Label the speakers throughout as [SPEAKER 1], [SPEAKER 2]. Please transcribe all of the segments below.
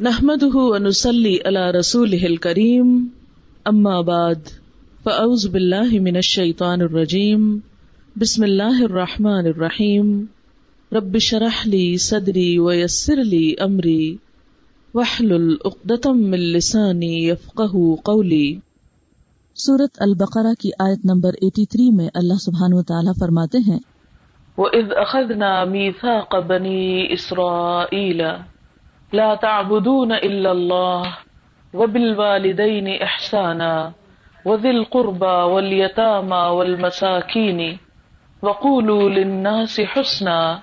[SPEAKER 1] نحمده ونصلي على رسوله الكريم، أما بعد، فأعوذ بالله من الشيطان الرجيم، بسم الله الرحمن الرحيم، رب شرح لي صدري ويسر لي أمري، واحلل عقدة من لساني يفقه قولي.
[SPEAKER 2] سورت البقرہ کی آیت نمبر 83 میں اللہ سبحانہ و تعالیٰ فرماتے ہیں،
[SPEAKER 1] وَإِذْ أَخَذْنَا مِيثَاقَ بَنِي إِسْرَائِيلَ لا تعبدون إلا الله وبالوالدين إحسانا وذي القربى واليتامى والمساكين وقولوا للناس حسنا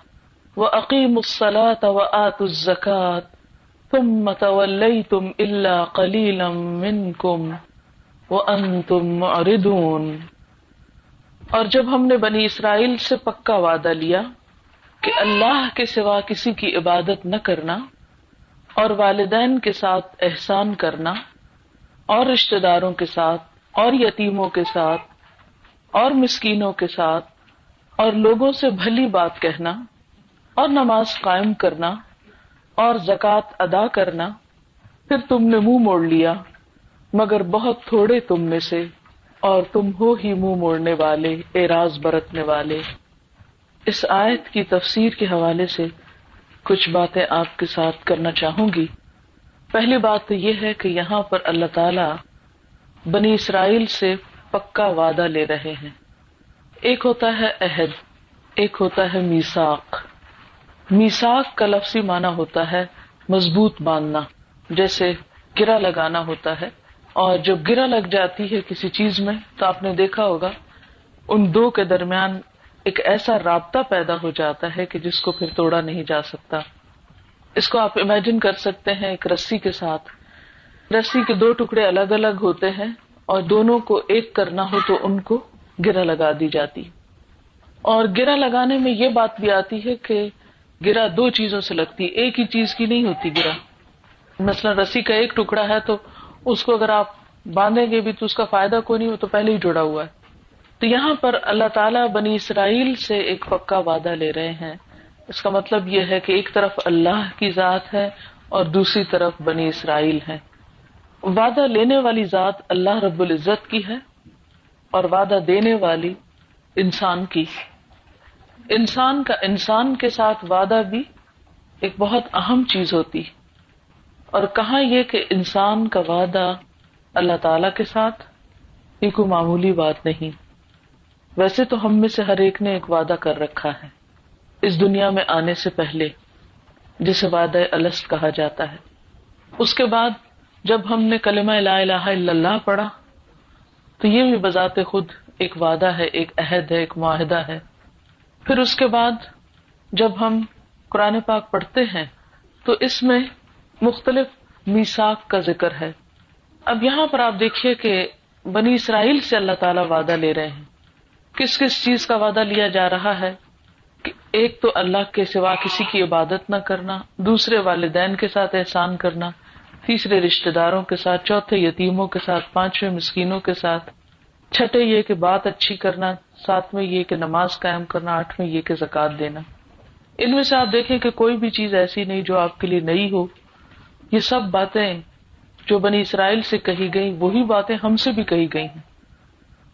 [SPEAKER 1] وأقيموا الصلاة وآتوا الزكاة ثم توليتم إلا قليلا منكم وأنتم معرضون اور جب ہم نے بنی اسرائیل سے پکا وعدہ لیا کہ اللہ کے سوا کسی کی عبادت نہ کرنا اور والدین کے ساتھ احسان کرنا، اور رشتے داروں کے ساتھ، اور یتیموں کے ساتھ، اور مسکینوں کے ساتھ، اور لوگوں سے بھلی بات کہنا، اور نماز قائم کرنا، اور زکوٰۃ ادا کرنا، پھر تم نے منہ مو موڑ لیا، مگر بہت تھوڑے تم میں سے، اور تم ہو ہی منہ مو موڑنے والے اعراض برتنے والے۔ اس آیت کی تفسیر کے حوالے سے کچھ باتیں آپ کے ساتھ کرنا چاہوں گی۔ پہلی بات تو یہ ہے کہ یہاں پر اللہ تعالی بنی اسرائیل سے پکا وعدہ لے رہے ہیں۔ ایک ہوتا ہے عہد، ایک ہوتا ہے میساک میساک کا لفظی معنی ہوتا ہے مضبوط باندھنا، جیسے گرا لگانا ہوتا ہے۔ اور جب گرا لگ جاتی ہے کسی چیز میں، تو آپ نے دیکھا ہوگا، ان دو کے درمیان ایک ایسا رابطہ پیدا ہو جاتا ہے کہ جس کو پھر توڑا نہیں جا سکتا۔ اس کو آپ امیجن کر سکتے ہیں ایک رسی کے ساتھ۔ رسی کے دو ٹکڑے الگ الگ ہوتے ہیں اور دونوں کو ایک کرنا ہو تو ان کو گرا لگا دی جاتی۔ اور گرا لگانے میں یہ بات بھی آتی ہے کہ گرا دو چیزوں سے لگتی ایک ہی چیز کی نہیں ہوتی گرا مثلا رسی کا ایک ٹکڑا ہے تو اس کو اگر آپ باندھیں گے بھی تو اس کا فائدہ کوئی نہیں ہو، تو پہلے ہی جڑا ہوا ہے۔ تو یہاں پر اللہ تعالیٰ بنی اسرائیل سے ایک پکا وعدہ لے رہے ہیں۔ اس کا مطلب یہ ہے کہ ایک طرف اللہ کی ذات ہے اور دوسری طرف بنی اسرائیل ہے۔ وعدہ لینے والی ذات اللہ رب العزت کی ہے اور وعدہ دینے والی انسان کی۔ انسان کا انسان کے ساتھ وعدہ بھی ایک بہت اہم چیز ہوتی اور کہاں یہ کہ انسان کا وعدہ اللہ تعالی کے ساتھ، یہ کوئی معمولی بات نہیں۔ ویسے تو ہم میں سے ہر ایک نے ایک وعدہ کر رکھا ہے۔ اس دنیا میں آنے سے پہلے جسے وعدہ السط کہا جاتا ہے۔ اس کے بعد جب ہم نے کلمہ لا الہ الا اللہ پڑھا، تو یہ بھی بذات خود ایک وعدہ ہے، ایک عہد ہے، ایک معاہدہ ہے۔ پھر اس کے بعد جب ہم قرآن پاک پڑھتے ہیں، تو اس میں مختلف میساک کا ذکر ہے۔ اب یہاں پر آپ دیکھیے کہ بنی اسرائیل سے اللہ تعالی وعدہ لے رہے ہیں۔ کس کس چیز کا وعدہ لیا جا رہا ہے کہ ایک تو اللہ کے سوا کسی کی عبادت نہ کرنا، دوسرے والدین کے ساتھ احسان کرنا، تیسرے رشتے داروں کے ساتھ، چوتھے یتیموں کے ساتھ، پانچویں مسکینوں کے ساتھ، چھٹے یہ کہ بات اچھی کرنا، ساتویں یہ کہ نماز قائم کرنا، آٹھویں یہ کہ زکات دینا۔ ان میں سے آپ دیکھیں کہ کوئی بھی چیز ایسی نہیں جو آپ کے لیے نئی ہو۔ یہ سب باتیں جو بنی اسرائیل سے کہی گئی وہی باتیں ہم سے بھی کہی گئی ہیں۔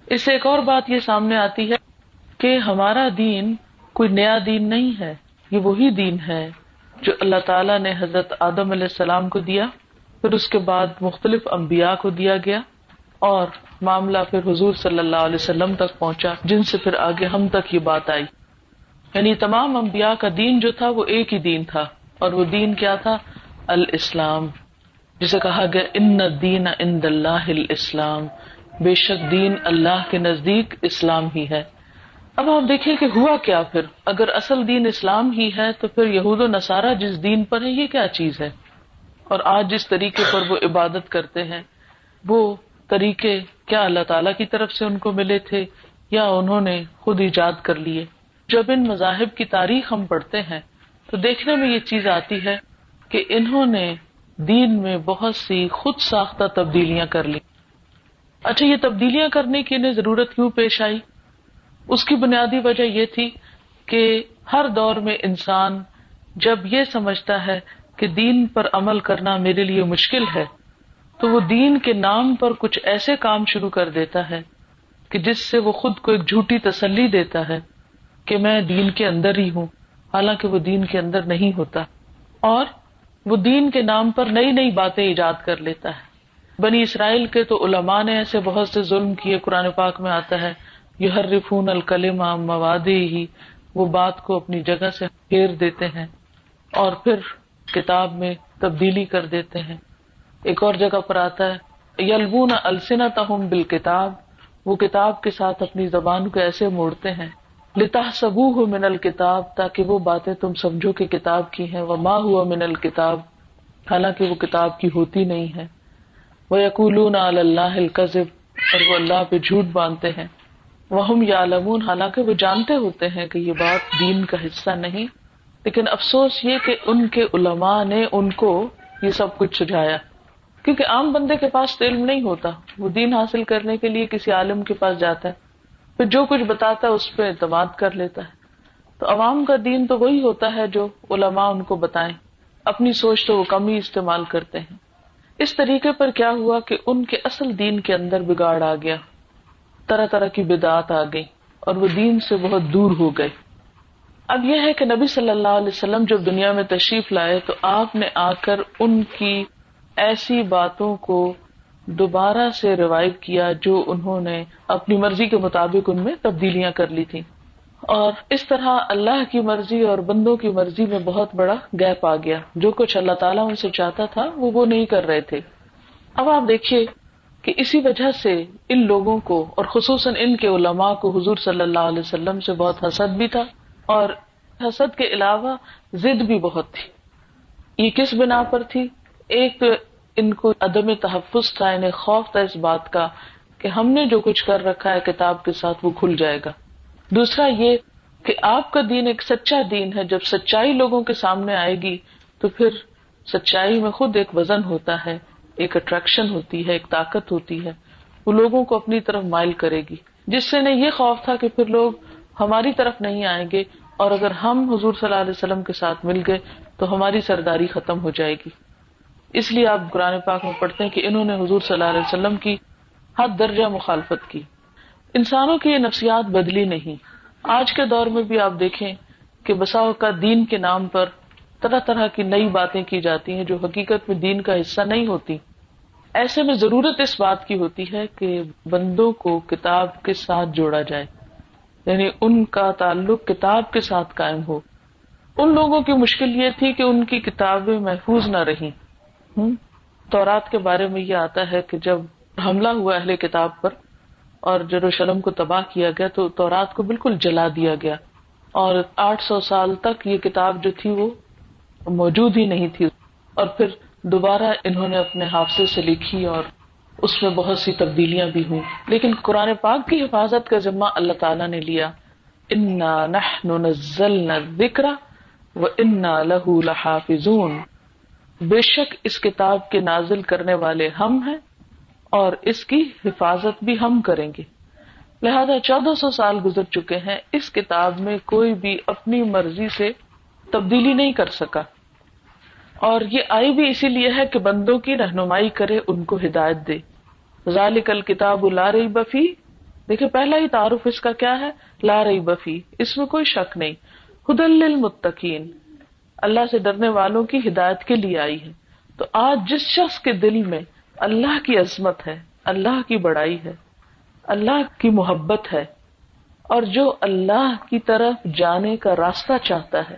[SPEAKER 1] اس سے ایک اور بات یہ سامنے آتی ہے کہ ہمارا دین کوئی نیا دین نہیں ہے، یہ وہی دین ہے جو اللہ تعالیٰ نے حضرت آدم علیہ السلام کو دیا، پھر اس کے بعد مختلف امبیا کو دیا گیا اور معاملہ پھر حضور صلی اللہ علیہ وسلم تک پہنچا، جن سے پھر آگے ہم تک یہ بات آئی۔ یعنی تمام امبیا کا دین جو تھا وہ ایک ہی دین تھا اور وہ دین کیا تھا؟ الاسلام، جسے کہا گیا، ان دین ان اللہ اسلام بے شک دین اللہ کے نزدیک اسلام ہی ہے۔ اب آپ دیکھیں کہ ہوا کیا پھر؟ اگر اصل دین اسلام ہی ہے تو پھر یہود و نصارہ جس دین پر ہے یہ کیا چیز ہے؟ اور آج جس طریقے پر وہ عبادت کرتے ہیں، وہ طریقے کیا اللہ تعالی کی طرف سے ان کو ملے تھے یا انہوں نے خود ایجاد کر لیے؟ جب ان مذاہب کی تاریخ ہم پڑھتے ہیں تو دیکھنے میں یہ چیز آتی ہے کہ انہوں نے دین میں بہت سی خود ساختہ تبدیلیاں کر لی اچھا یہ تبدیلیاں کرنے کی انہیں ضرورت کیوں پیش آئی؟ اس کی بنیادی وجہ یہ تھی کہ ہر دور میں انسان جب یہ سمجھتا ہے کہ دین پر عمل کرنا میرے لیے مشکل ہے، تو وہ دین کے نام پر کچھ ایسے کام شروع کر دیتا ہے کہ جس سے وہ خود کو ایک جھوٹی تسلی دیتا ہے کہ میں دین کے اندر ہی ہوں، حالانکہ وہ دین کے اندر نہیں ہوتا۔ اور وہ دین کے نام پر نئی نئی باتیں ایجاد کر لیتا ہے۔ بنی اسرائیل کے تو علماء نے ایسے بہت سے ظلم کیے، قرآن پاک میں آتا ہے یہ ہر رفون الکلم موادی ہی، وہ بات کو اپنی جگہ سے پھیر دیتے ہیں اور پھر کتاب میں تبدیلی کر دیتے ہیں۔ ایک اور جگہ پر آتا ہے، یلبون السنا تہم بال کتاب وہ کتاب کے ساتھ اپنی زبان کو ایسے موڑتے ہیں لتا سبو ہو من الکتاب، تاکہ وہ باتیں تم سمجھو کہ کتاب کی ہیں وہ ماں ہوا من الکتاب، حالانکہ وہ کتاب کی ہوتی نہیں ہے۔ وہ یقول اللہ القزب اور وہ اللہ پہ جھوٹ باندھتے ہیں۔ وہ ہم یا حالانکہ وہ جانتے ہوتے ہیں کہ یہ بات دین کا حصہ نہیں، لیکن افسوس یہ کہ ان کے علماء نے ان کو یہ سب کچھ سجایا کیونکہ عام بندے کے پاس تو علم نہیں ہوتا، وہ دین حاصل کرنے کے لیے کسی عالم کے پاس جاتا ہے، پھر جو کچھ بتاتا ہے اس پہ اعتماد کر لیتا ہے۔ تو عوام کا دین تو وہی ہوتا ہے جو علماء ان کو بتائیں۔ اپنی سوچ تو وہ کم ہی استعمال کرتے ہیں۔ اس طریقے پر کیا ہوا کہ ان کے اصل دین کے اندر بگاڑ آ گیا۔ طرح طرح کی بدعت آ گئی اور وہ دین سے بہت دور ہو گئے۔ اب یہ ہے کہ نبی صلی اللہ علیہ وسلم جب دنیا میں تشریف لائے تو آپ نے آ کر ان کی ایسی باتوں کو دوبارہ سے ریوائو کیا جو انہوں نے اپنی مرضی کے مطابق ان میں تبدیلیاں کر لی تھی اور اس طرح اللہ کی مرضی اور بندوں کی مرضی میں بہت بڑا گیپ آ گیا۔ جو کچھ اللہ تعالیٰ ان سے چاہتا تھا، وہ وہ نہیں کر رہے تھے۔ اب آپ دیکھیے کہ اسی وجہ سے ان لوگوں کو اور خصوصاً ان کے علماء کو حضور صلی اللہ علیہ وسلم سے بہت حسد بھی تھا اور حسد کے علاوہ ضد بھی بہت تھی۔ یہ کس بنا پر تھی؟ ایک ان کو عدم تحفظ تھا انہیں خوف تھا اس بات کا کہ ہم نے جو کچھ کر رکھا ہے کتاب کے ساتھ وہ کھل جائے گا۔ دوسرا یہ کہ آپ کا دین ایک سچا دین ہے، جب سچائی لوگوں کے سامنے آئے گی، تو پھر سچائی میں خود ایک وزن ہوتا ہے، ایک اٹریکشن ہوتی ہے، ایک طاقت ہوتی ہے۔ وہ لوگوں کو اپنی طرف مائل کرے گی۔ جس سے انہیں یہ خوف تھا کہ پھر لوگ ہماری طرف نہیں آئیں گے اور اگر ہم حضور صلی اللہ علیہ وسلم کے ساتھ مل گئے، تو ہماری سرداری ختم ہو جائے گی۔ اس لیے آپ قرآن پاک میں پڑھتے ہیں کہ انہوں نے حضور صلی اللہ علیہ وسلم کی حد درجہ مخالفت کی۔ انسانوں کی یہ نفسیات بدلی نہیں۔ آج کے دور میں بھی آپ دیکھیں کہ بساؤ کا دین کے نام پر طرح طرح کی نئی باتیں کی جاتی ہیں جو حقیقت میں دین کا حصہ نہیں ہوتی۔ ایسے میں ضرورت اس بات کی ہوتی ہے کہ بندوں کو کتاب کے ساتھ جوڑا جائے۔ یعنی ان کا تعلق کتاب کے ساتھ قائم ہو۔ ان لوگوں کی مشکل یہ تھی کہ ان کی کتابیں محفوظ نہ رہی تورات کے بارے میں یہ آتا ہے کہ جب حملہ ہوا اہل کتاب پر اور جروشلم کو تباہ کیا گیا تو تورات کو بالکل جلا دیا گیا اور آٹھ سو سال تک یہ کتاب جو تھی وہ موجود ہی نہیں تھی اور پھر دوبارہ انہوں نے اپنے حافظے سے لکھی اور اس میں بہت سی تبدیلیاں بھی ہوئی لیکن قرآن پاک کی حفاظت کا ذمہ اللہ تعالیٰ نے لیا۔ انا نہ ذکر و انا لہو لحافظون۔ بے شک اس کتاب کے نازل کرنے والے ہم ہیں اور اس کی حفاظت بھی ہم کریں گے۔ لہذا چودہ سو سال گزر چکے ہیں، اس کتاب میں کوئی بھی اپنی مرضی سے تبدیلی نہیں کر سکا۔ اور یہ آئی بھی اسی لیے ہے کہ بندوں کی رہنمائی کرے، ان کو ہدایت دے۔ ذالک الکتاب لا رہی بفی دیکھے پہلا ہی تعارف اس کا کیا ہے؟ لا رہی بفی اس میں کوئی شک نہیں۔ ہدل المتقین اللہ سے ڈرنے والوں کی ہدایت کے لیے آئی ہے۔ تو آج جس شخص کے دل میں اللہ کی عظمت ہے، اللہ کی بڑائی ہے، اللہ کی محبت ہے، اور جو اللہ کی طرف جانے کا راستہ چاہتا ہے،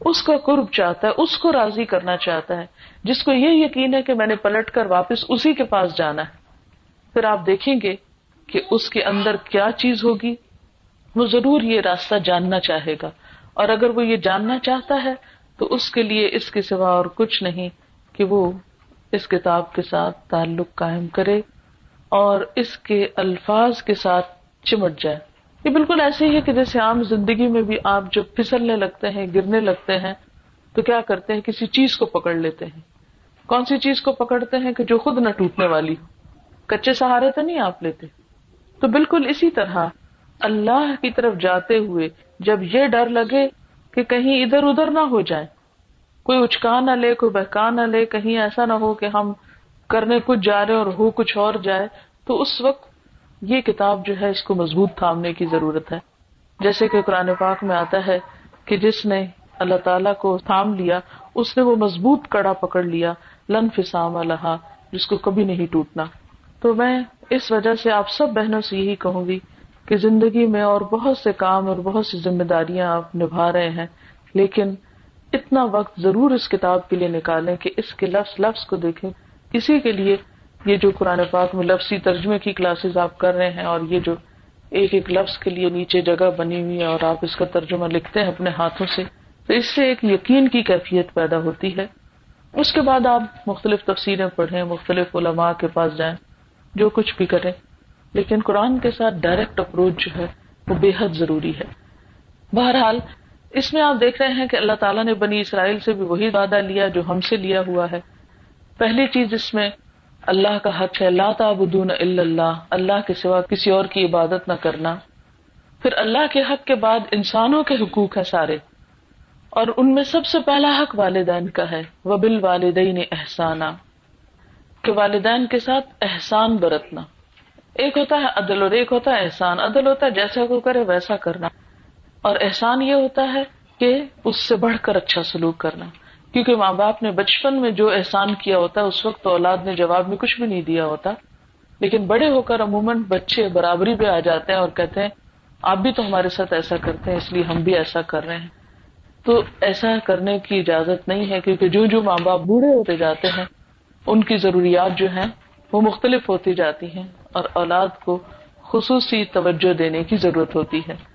[SPEAKER 1] اس کا قرب چاہتا ہے، اس کو راضی کرنا چاہتا ہے۔ جس کو یہ یقین ہے کہ میں نے پلٹ کر واپس اسی کے پاس جانا ہے۔ پھر آپ دیکھیں گے کہ اس کے اندر کیا چیز ہوگی۔ وہ ضرور یہ راستہ جاننا چاہے گا۔ اور اگر وہ یہ جاننا چاہتا ہے، تو اس کے لیے اس کے سوا اور کچھ نہیں کہ وہ اس کتاب کے ساتھ تعلق قائم کرے اور اس کے الفاظ کے ساتھ چمٹ جائے۔ یہ بالکل ایسے ہی ہے کہ جیسے عام زندگی میں بھی آپ جب پھسلنے لگتے ہیں، گرنے لگتے ہیں، تو کیا کرتے ہیں؟ کسی چیز کو پکڑ لیتے ہیں۔ کون سی چیز کو پکڑتے ہیں کہ جو خود نہ ٹوٹنے والی ہو؟ کچے سہارے تو نہیں آپ لیتے۔ تو بالکل اسی طرح اللہ کی طرف جاتے ہوئے جب یہ ڈر لگے کہ کہیں ادھر ادھر نہ ہو جائے کوئی اچکا نہ لے، کوئی بہکا نہ لے، کہیں ایسا نہ ہو کہ ہم کرنے کچھ جا رہے اور ہو کچھ اور جائے۔ تو اس وقت یہ کتاب جو ہے، اس کو مضبوط تھامنے کی ضرورت ہے۔ جیسے کہ قرآن پاک میں آتا ہے کہ جس نے اللہ تعالیٰ کو تھام لیا، اس نے وہ مضبوط کڑا پکڑ لیا۔ لن فسام اللہ جس کو کبھی نہیں ٹوٹنا۔ تو میں اس وجہ سے آپ سب بہنوں سے یہی کہوں گی کہ زندگی میں اور بہت سے کام اور بہت سی ذمہ داریاں آپ نبھا رہے ہیں، لیکن اتنا وقت ضرور اس کتاب کے لیے نکالیں کہ اس کے لفظ لفظ کو دیکھیں۔ اسی کے لیے یہ جو قرآن پاک میں لفظی ترجمے کی کلاسز آپ کر رہے ہیں اور یہ جو ایک ایک لفظ کے لیے نیچے جگہ بنی ہوئی ہے اور آپ اس کا ترجمہ لکھتے ہیں اپنے ہاتھوں سے، تو اس سے ایک یقین کی کیفیت پیدا ہوتی ہے۔ اس کے بعد آپ مختلف تفسیریں پڑھیں، مختلف علماء کے پاس جائیں، جو کچھ بھی کریں۔ لیکن قرآن کے ساتھ ڈائریکٹ اپروچ جو ہے وہ بے حد ضروری ہے۔ بہرحال اس میں آپ دیکھ رہے ہیں کہ اللہ تعالیٰ نے بنی اسرائیل سے بھی وہی وعدہ لیا جو ہم سے لیا ہوا ہے۔ پہلی چیز اس میں، اللہ کا حق ہے اللہ تعبدون اللہ اللہ کے سوا کسی اور کی عبادت نہ کرنا۔ پھر اللہ کے حق کے بعد انسانوں کے حقوق ہے سارے۔ اور ان میں سب سے پہلا حق والدین کا ہے وبل والدین احسانہ کہ والدین کے ساتھ احسان برتنا۔ ایک ہوتا ہے عدل اور ایک ہوتا ہے احسان۔ عدل ہوتا ہے جیسا کو کرے ویسا کرنا۔ اور احسان یہ ہوتا ہے کہ اس سے بڑھ کر اچھا سلوک کرنا۔ کیونکہ ماں باپ نے بچپن میں جو احسان کیا ہوتا ہے اس وقت تو اولاد نے جواب میں کچھ بھی نہیں دیا ہوتا۔ لیکن بڑے ہو کر عموماً بچے برابری پہ آ جاتے ہیں اور کہتے ہیں، آپ بھی تو ہمارے ساتھ ایسا کرتے ہیں، اس لیے ہم بھی ایسا کر رہے ہیں۔ تو ایسا کرنے کی اجازت نہیں ہے، کیونکہ جو جو ماں باپ بوڑھے ہوتے جاتے ہیں، ان کی ضروریات جو ہیں، وہ مختلف ہوتی جاتی ہیں اور اولاد کو خصوصی توجہ دینے کی ضرورت ہوتی ہے۔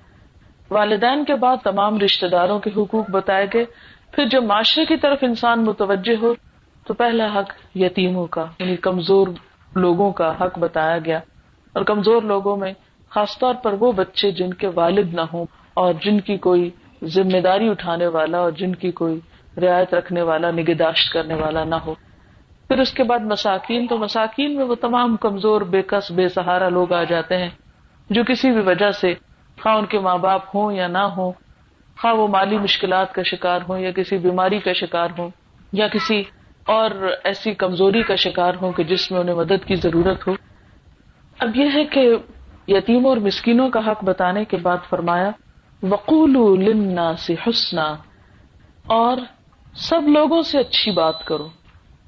[SPEAKER 1] والدین کے بعد تمام رشتے داروں کے حقوق بتائے گئے۔ پھر جب معاشرے کی طرف انسان متوجہ ہو، تو پہلا حق یتیموں کا یعنی کمزور لوگوں کا حق بتایا گیا۔ اور کمزور لوگوں میں خاص طور پر وہ بچے جن کے والد نہ ہوں اور جن کی کوئی ذمہ داری اٹھانے والا اور جن کی کوئی رعایت رکھنے والا، نگہداشت کرنے والا نہ ہو۔ پھر اس کے بعد مساکین، تو مساکین میں وہ تمام کمزور، بے کس، بے سہارا لوگ آ جاتے ہیں جو کسی بھی وجہ سے خواہ ان کے ماں باپ ہوں یا نہ ہوں خواہ وہ مالی مشکلات کا شکار ہوں یا کسی بیماری کا شکار ہوں یا کسی اور ایسی کمزوری کا شکار ہوں کہ جس میں انہیں مدد کی ضرورت ہو۔ اب یہ ہے کہ یتیموں اور مسکینوں کا حق بتانے کے بعد فرمایا وقول سے حسنا، اور سب لوگوں سے اچھی بات کرو۔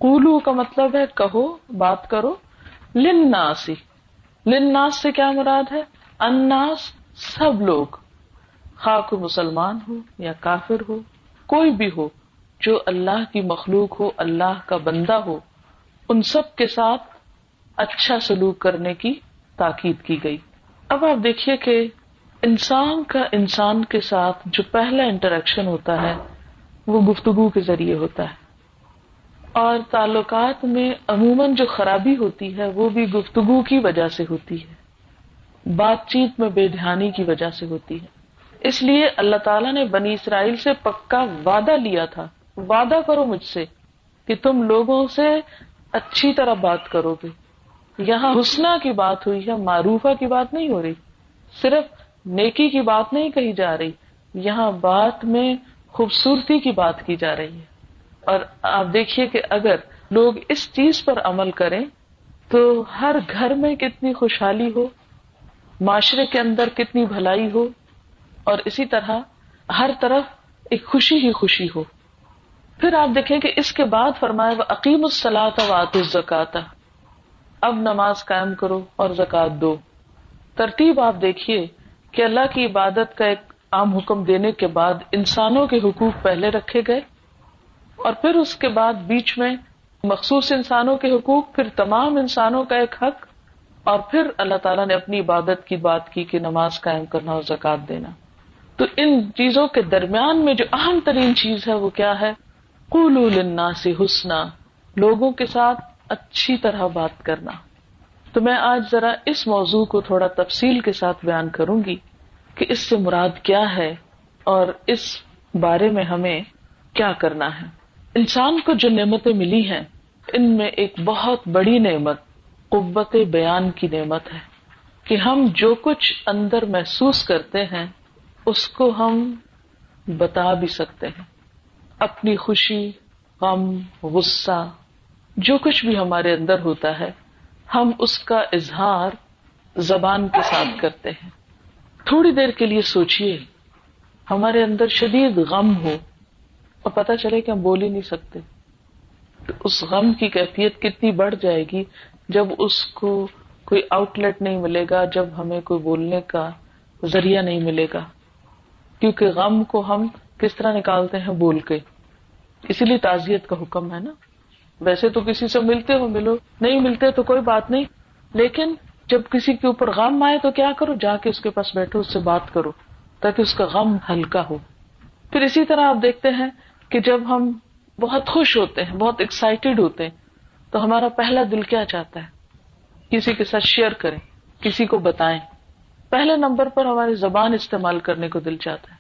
[SPEAKER 1] قولو کا مطلب ہے کہو، بات کرو۔ لناسی لناس سے کیا مراد ہے؟ اناس سب لوگ خاک مسلمان ہو یا کافر ہو، کوئی بھی ہو، جو اللہ کی مخلوق ہو، اللہ کا بندہ ہو، ان سب کے ساتھ اچھا سلوک کرنے کی تاکید کی گئی۔ اب آپ دیکھیے کہ انسان کا انسان کے ساتھ جو پہلا انٹریکشن ہوتا ہے، وہ گفتگو کے ذریعے ہوتا ہے۔ اور تعلقات میں عموماً جو خرابی ہوتی ہے، وہ بھی گفتگو کی وجہ سے ہوتی ہے۔ بات چیت میں بے دھیانی کی وجہ سے ہوتی ہے۔ اس لیے اللہ تعالیٰ نے بنی اسرائیل سے پکا وعدہ لیا تھا۔ وعدہ کرو مجھ سے کہ تم لوگوں سے اچھی طرح بات کرو گے۔ یہاں حسنا کی بات ہوئی ہے، معروفہ کی بات نہیں ہو رہی۔ صرف نیکی کی بات نہیں کہی جا رہی، یہاں بات میں خوبصورتی کی بات کی جا رہی ہے۔ اور آپ دیکھیے کہ اگر لوگ اس چیز پر عمل کریں تو ہر گھر میں کتنی خوشحالی ہو۔ معاشرے کے اندر کتنی بھلائی ہو اور اسی طرح ہر طرف ایک خوشی ہی خوشی ہو۔ پھر آپ دیکھیں کہ اس کے بعد فرمایا وہ عقیم السلاط وات زکاتا اب نماز قائم کرو اور زکات دو۔ ترتیب آپ دیکھیے کہ اللہ کی عبادت کا ایک عام حکم دینے کے بعد انسانوں کے حقوق پہلے رکھے گئے اور پھر اس کے بعد بیچ میں مخصوص انسانوں کے حقوق، پھر تمام انسانوں کا ایک حق اور پھر اللہ تعالیٰ نے اپنی عبادت کی بات کی کہ نماز قائم کرنا اور زکات دینا۔ تو ان چیزوں کے درمیان میں جو اہم ترین چیز ہے وہ کیا ہے؟ قول سے حسنا، لوگوں کے ساتھ اچھی طرح بات کرنا۔ تو میں آج ذرا اس موضوع کو تھوڑا تفصیل کے ساتھ بیان کروں گی کہ اس سے مراد کیا ہے اور اس بارے میں ہمیں کیا کرنا ہے۔ انسان کو جو نعمتیں ملی ہیں، ان میں ایک بہت بڑی نعمت قوت بیان کی نعمت ہے کہ ہم جو کچھ اندر محسوس کرتے ہیں، اس کو ہم بتا بھی سکتے ہیں۔ اپنی خوشی، غم، غصہ، جو کچھ بھی ہمارے اندر ہوتا ہے، ہم اس کا اظہار زبان کے ساتھ کرتے ہیں۔ تھوڑی دیر کے لیے سوچیے ہمارے اندر شدید غم ہو اور پتہ چلے کہ ہم بول ہی نہیں سکتے۔ تو اس غم کی کیفیت کتنی بڑھ جائے گی جب اس کو کوئی آؤٹ لیٹ نہیں ملے گا، جب ہمیں کوئی بولنے کا ذریعہ نہیں ملے گا۔ کیونکہ غم کو ہم کس طرح نکالتے ہیں؟ بول کے۔ اسی لیے تعزیت کا حکم ہے نا۔ ویسے تو کسی سے ملتے ہو، ملو۔ نہیں ملتے تو کوئی بات نہیں۔ لیکن جب کسی کے اوپر غم آئے تو کیا کرو؟ جا کے اس کے پاس بیٹھو، اس سے بات کرو تاکہ اس کا غم ہلکا ہو۔ پھر اسی طرح آپ دیکھتے ہیں کہ جب ہم بہت خوش ہوتے ہیں، بہت ایکسائٹیڈ ہوتے ہیں تو ہمارا پہلا دل کیا چاہتا ہے؟ کسی کے ساتھ شیئر کریں، کسی کو بتائیں۔ پہلے نمبر پر ہماری زبان استعمال کرنے کو دل چاہتا ہے۔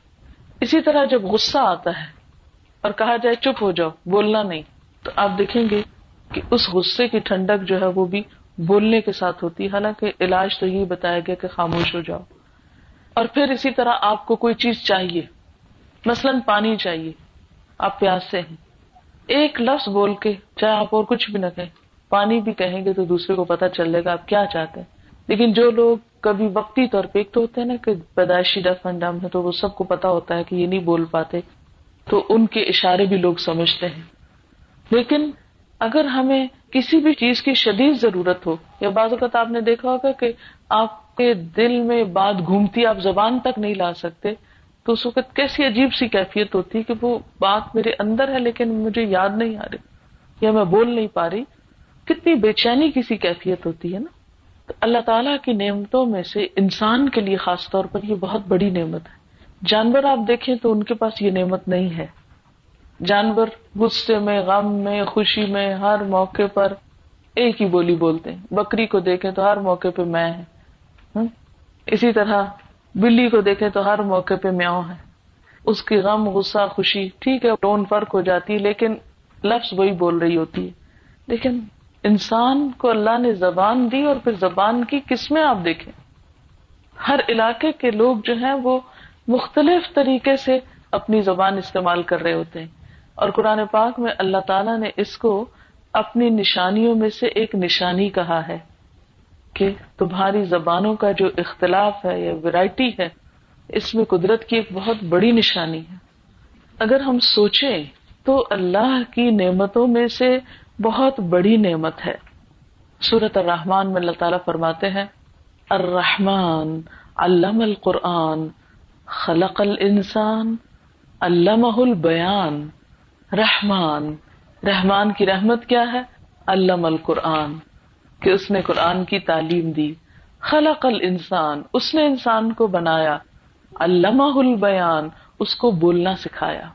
[SPEAKER 1] اسی طرح جب غصہ آتا ہے اور کہا جائے چپ ہو جاؤ، بولنا نہیں، تو آپ دیکھیں گے کہ اس غصے کی ٹھنڈک جو ہے وہ بھی بولنے کے ساتھ ہوتی ہے۔ حالانکہ علاج تو یہی بتایا گیا کہ خاموش ہو جاؤ۔ اور پھر اسی طرح آپ کو کوئی چیز چاہیے، مثلاً پانی چاہیے۔ آپ پیاس سے ہیں۔ ایک لفظ بول کے چاہے آپ اور کچھ بھی نہ کہیں، پانی بھی کہیں گے تو دوسرے کو پتا چل گا آپ کیا چاہتے ہیں۔ لیکن جو لوگ کبھی وقتی طور پہ، ایک تو ہوتے ہیں نا کہ پیدائشی ڈف انڈم ہے تو وہ سب کو پتا ہوتا ہے کہ یہ نہیں بول پاتے، تو ان کے اشارے بھی لوگ سمجھتے ہیں۔ لیکن اگر ہمیں کسی بھی چیز کی شدید ضرورت ہو، یا بعض اوقات آپ نے دیکھا ہوگا کہ آپ کے دل میں بات گھومتی آپ زبان تک نہیں لا سکتے تو اس وقت کیسی عجیب سی کیفیت ہوتی کہ وہ بات میرے اندر ہے لیکن مجھے یاد نہیں آ رہی یا میں بول نہیں پا رہی۔ کتنی بے چینی کی سی کیفیت ہوتی ہے نا۔ تو اللہ تعالیٰ کی نعمتوں میں سے انسان کے لیے خاص طور پر یہ بہت بڑی نعمت ہے۔ جانور آپ دیکھیں تو ان کے پاس یہ نعمت نہیں ہے۔ جانور غصے میں، غم میں، خوشی میں ہر موقع پر ایک ہی بولی بولتے ہیں۔ بکری کو دیکھیں تو ہر موقع پہ میں ہے اسی طرح بلی کو دیکھیں تو ہر موقع پہ میاؤں ہے اس کی غم، غصہ، خوشی، ٹھیک ہے ٹون فرق ہو جاتی ہے، لیکن لفظ وہی بول رہی ہوتی ہے۔ لیکن انسان کو اللہ نے زبان دی اور پھر زبان کی قسمیں آپ دیکھیں۔ ہر علاقے کے لوگ جو ہیں وہ مختلف طریقے سے اپنی زبان استعمال کر رہے ہوتے ہیں۔ اور قرآن پاک میں اللہ تعالیٰ نے اس کو اپنی نشانیوں میں سے ایک نشانی کہا ہے۔ کہ تمہاری زبانوں کا جو اختلاف ہے یا ویرائٹی ہے، اس میں قدرت کی ایک بہت بڑی نشانی ہے۔ اگر ہم سوچیں تو اللہ کی نعمتوں میں سے بہت بڑی نعمت ہے۔ سورت الرحمان میں اللہ تعالیٰ فرماتے ہیں الرحمان علم القرآن، خلق الانسان علامہ البیان رحمان رحمان کی رحمت کیا ہے؟ علم القرآن۔ کہ اس نے قرآن کی تعلیم دی۔ خلق انسان اس نے انسان کو بنایا۔ علامہ البیان، اس کو بولنا سکھایا۔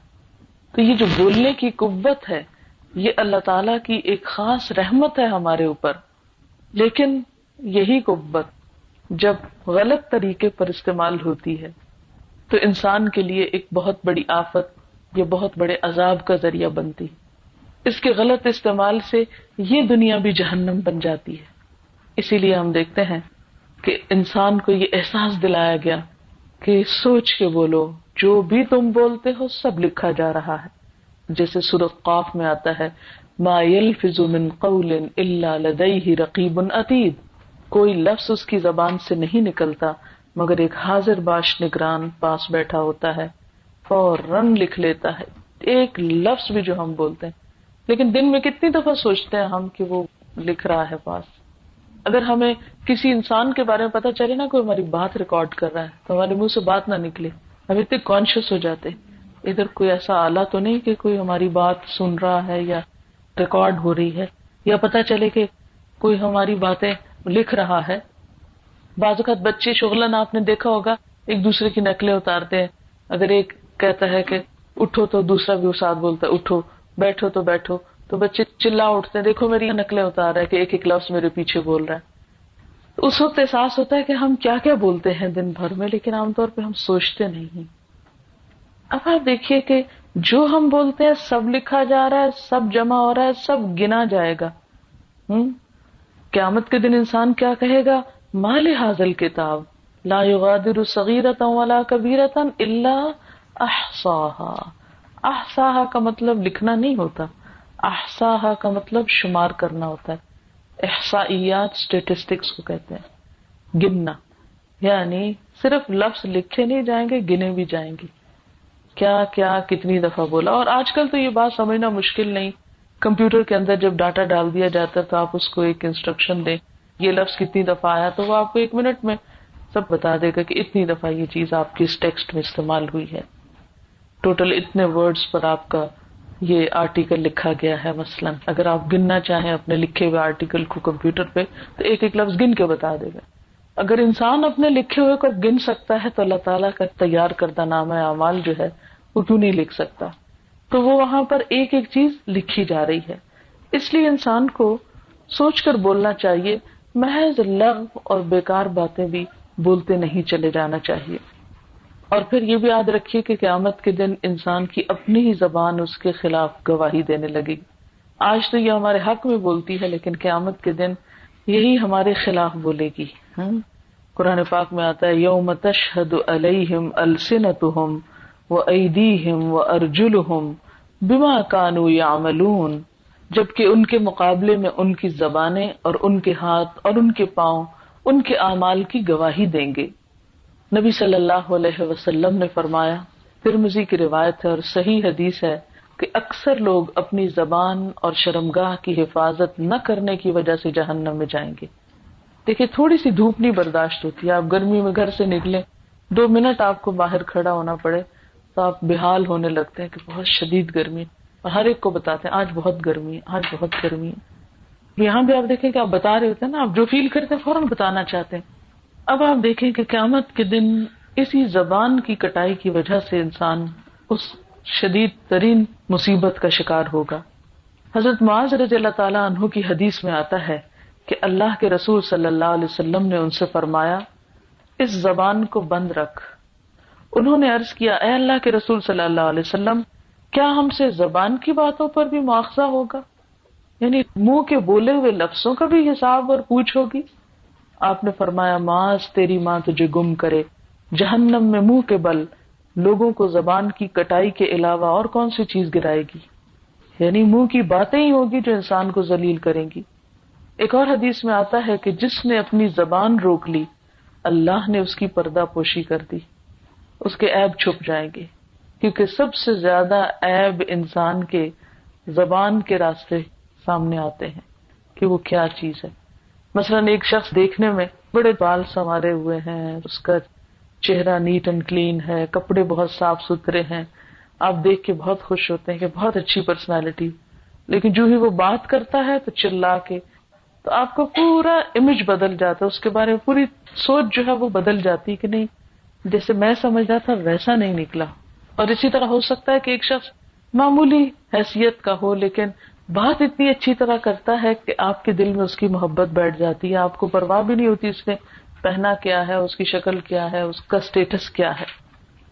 [SPEAKER 1] تو یہ جو بولنے کی قوت ہے، یہ اللہ تعالی کی ایک خاص رحمت ہے ہمارے اوپر۔ لیکن یہی قوت جب غلط طریقے پر استعمال ہوتی ہے، تو انسان کے لیے ایک بہت بڑی آفت یہ بہت بڑے عذاب کا ذریعہ بنتی اس کے غلط استعمال سے یہ دنیا بھی جہنم بن جاتی ہے۔ اسی لیے ہم دیکھتے ہیں کہ انسان کو یہ احساس دلایا گیا کہ سوچ کے بولو جو بھی تم بولتے ہو سب لکھا جا رہا ہے۔ جیسے سورت قاف میں آتا ہے، ما يلفظ من قول الا لديه رقیب عتید کوئی لفظ اس کی زبان سے نہیں نکلتا، مگر ایک حاضر باش نگران پاس بیٹھا ہوتا ہے، فوراً لکھ لیتا ہے۔ ایک لفظ بھی جو ہم بولتے ہیں لیکن دن میں کتنی دفعہ سوچتے ہیں ہم کہ وہ لکھ رہا ہے پاس۔ اگر ہمیں کسی انسان کے بارے میں پتا چلے نا کوئی ہماری بات ریکارڈ کر رہا ہے، تو ہمارے منہ سے بات نہ نکلے۔ ہم اتنے کانشیس ہو جاتے ادھر کوئی ایسا آلہ تو نہیں کہ کوئی ہماری بات سن رہا ہے یا ریکارڈ ہو رہی ہے، یا پتا چلے کہ کوئی ہماری باتیں لکھ رہا ہے۔ بعض اوقات بچے شغلن آپ نے دیکھا ہوگا، ایک دوسرے کی نقلیں اتارتے ہیں۔ اگر ایک کہتا ہے کہ اٹھو تو دوسرا بھی ساتھ بولتا ہے، اٹھو۔ بیٹھو تو بیٹھو۔ تو بچے چلا اٹھتے ہیں۔ دیکھو میری نقلیں اتار رہا ہے کہ ایک ایک لفظ میرے پیچھے بول رہا ہے۔ اس وقت احساس ہوتا ہے کہ ہم کیا کیا بولتے ہیں دن بھر میں، لیکن عام طور پہ ہم سوچتے نہیں۔ اب آپ دیکھیے کہ جو ہم بولتے ہیں، سب لکھا جا رہا ہے، سب جمع ہو رہا ہے، سب گنا جائے گا۔ ہوں قیامت کے دن انسان کیا کہے گا؟ مال حاضل کتاب، لا یغادر صغیرتا ولا کبیرتا الا احصاها۔ احسا کا مطلب لکھنا نہیں ہوتا۔ احسا کا مطلب شمار کرنا ہوتا ہے۔ احسائیات اسٹیٹسٹکس کو کہتے ہیں۔ گننا۔ یعنی صرف لفظ لکھے نہیں جائیں گے، گنے بھی جائیں گے۔ کیا کیا، کتنی دفعہ بولا۔ اور آج کل تو یہ بات سمجھنا مشکل نہیں۔ کمپیوٹر کے اندر جب ڈاٹا ڈال دیا جاتا ہے تو آپ اس کو ایک انسٹرکشن دیں۔ یہ لفظ کتنی دفعہ آیا تو وہ آپ کو ایک منٹ میں سب بتا دے گا کہ اتنی دفعہ یہ چیز آپ کی اس ٹیکسٹ میں استعمال ہوئی ہے۔ ٹوٹل اتنے ورڈز پر آپ کا یہ آرٹیکل لکھا گیا ہے مثلاً۔ اگر آپ گننا چاہیں اپنے لکھے ہوئے آرٹیکل کو کمپیوٹر پہ، تو ایک ایک لفظ گن کے بتا دے گا۔ اگر انسان اپنے لکھے ہوئے کو گن سکتا ہے تو اللہ تعالیٰ کا تیار کردہ نام اعمال جو ہے، وہ کیوں نہیں لکھ سکتا؟ تو وہ وہاں پر ایک ایک چیز لکھی جا رہی ہے۔ اس لیے انسان کو سوچ کر بولنا چاہیے، محض لغ اور بیکار باتیں بھی بولتے نہیں چلے جانا چاہیے۔ اور پھر یہ بھی یاد رکھیے کہ قیامت کے دن انسان کی اپنی ہی زبان اس کے خلاف گواہی دینے لگے گی۔ آج تو یہ ہمارے حق میں بولتی ہے، لیکن قیامت کے دن یہی ہمارے خلاف بولے گی۔ قرآن پاک میں آتا ہے، یوم تشہد علیہم السنتہم و ایدیہم و ارجلہم بما کانو یعملون۔ جبکہ ان کے مقابلے میں ان کی زبانیں اور ان کے ہاتھ اور ان کے پاؤں ان کے اعمال کی گواہی دیں گے۔ نبی صلی اللہ علیہ وسلم نے فرمایا ترمزی کی روایت ہے اور صحیح حدیث ہے کہ اکثر لوگ اپنی زبان اور شرمگاہ کی حفاظت نہ کرنے کی وجہ سے جہنم میں جائیں گے۔ دیکھیے، تھوڑی سی دھوپ نہیں برداشت ہوتی۔ ہے آپ گرمی میں گھر سے نکلے دو منٹ آپ کو باہر کھڑا ہونا پڑے تو آپ بحال ہونے لگتے ہیں کہ بہت شدید گرمی۔ اور ہر ایک کو بتاتے ہیں، آج بہت گرمی ہے، آج بہت گرمی ہے۔ یہاں بھی آپ دیکھیں کہ آپ بتا رہے ہوتے ہیں نا، آپ جو فیل کرتے ہیں فوراً بتانا چاہتے ہیں۔ اب آپ دیکھیں کہ قیامت کے دن اسی زبان کی کٹائی کی وجہ سے انسان اس شدید ترین مصیبت کا شکار ہوگا۔ حضرت معاذ رضی اللہ تعالیٰ عنہ کی حدیث میں آتا ہے کہ اللہ کے رسول صلی اللہ علیہ وسلم نے ان سے فرمایا، اس زبان کو بند رکھ۔ انہوں نے عرض کیا، اے اللہ کے رسول صلی اللہ علیہ وسلم، کیا ہم سے زبان کی باتوں پر بھی مواخذہ ہوگا؟ یعنی منہ کے بولے ہوئے لفظوں کا بھی حساب اور پوچھ ہوگی؟ آپ نے فرمایا ماس تیری ماں تجھے گم کرے۔ جہنم میں منہ کے بل، لوگوں کو زبان کی کٹائی کے علاوہ اور کون سی چیز گرائے گی؟ یعنی منہ کی باتیں ہی ہوگی جو انسان کو ذلیل کریں گی۔ ایک اور حدیث میں آتا ہے کہ جس نے اپنی زبان روک لی، اللہ نے اس کی پردہ پوشی کر دی۔ اس کے ایب چھپ جائیں گے۔ کیونکہ سب سے زیادہ ایب انسان کے زبان کے راستے سامنے آتے ہیں کہ وہ کیا چیز ہے۔ مثلاً ایک شخص دیکھنے میں بڑے بال سنوارے ہوئے ہیں، اس کا چہرہ نیٹ اینڈ کلین ہے، کپڑے بہت صاف ستھرے ہیں۔ آپ دیکھ کے بہت خوش ہوتے ہیں کہ بہت اچھی پرسنالٹی لیکن جو ہی وہ بات کرتا ہے تو چلا کے، تو آپ کا پورا امیج بدل جاتا ہے۔ اس کے بارے میں پوری سوچ جو ہے وہ بدل جاتی کہ نہیں، جیسے میں سمجھ رہا تھا ویسا نہیں نکلا۔ اور اسی طرح ہو سکتا ہے کہ ایک شخص معمولی حیثیت کا ہو، لیکن بات اتنی اچھی طرح کرتا ہے کہ آپ کے دل میں اس کی محبت بیٹھ جاتی ہے، آپ کو پرواہ بھی نہیں ہوتی اس نے پہنا کیا ہے، اس کی شکل کیا ہے، اس کا اسٹیٹس کیا ہے۔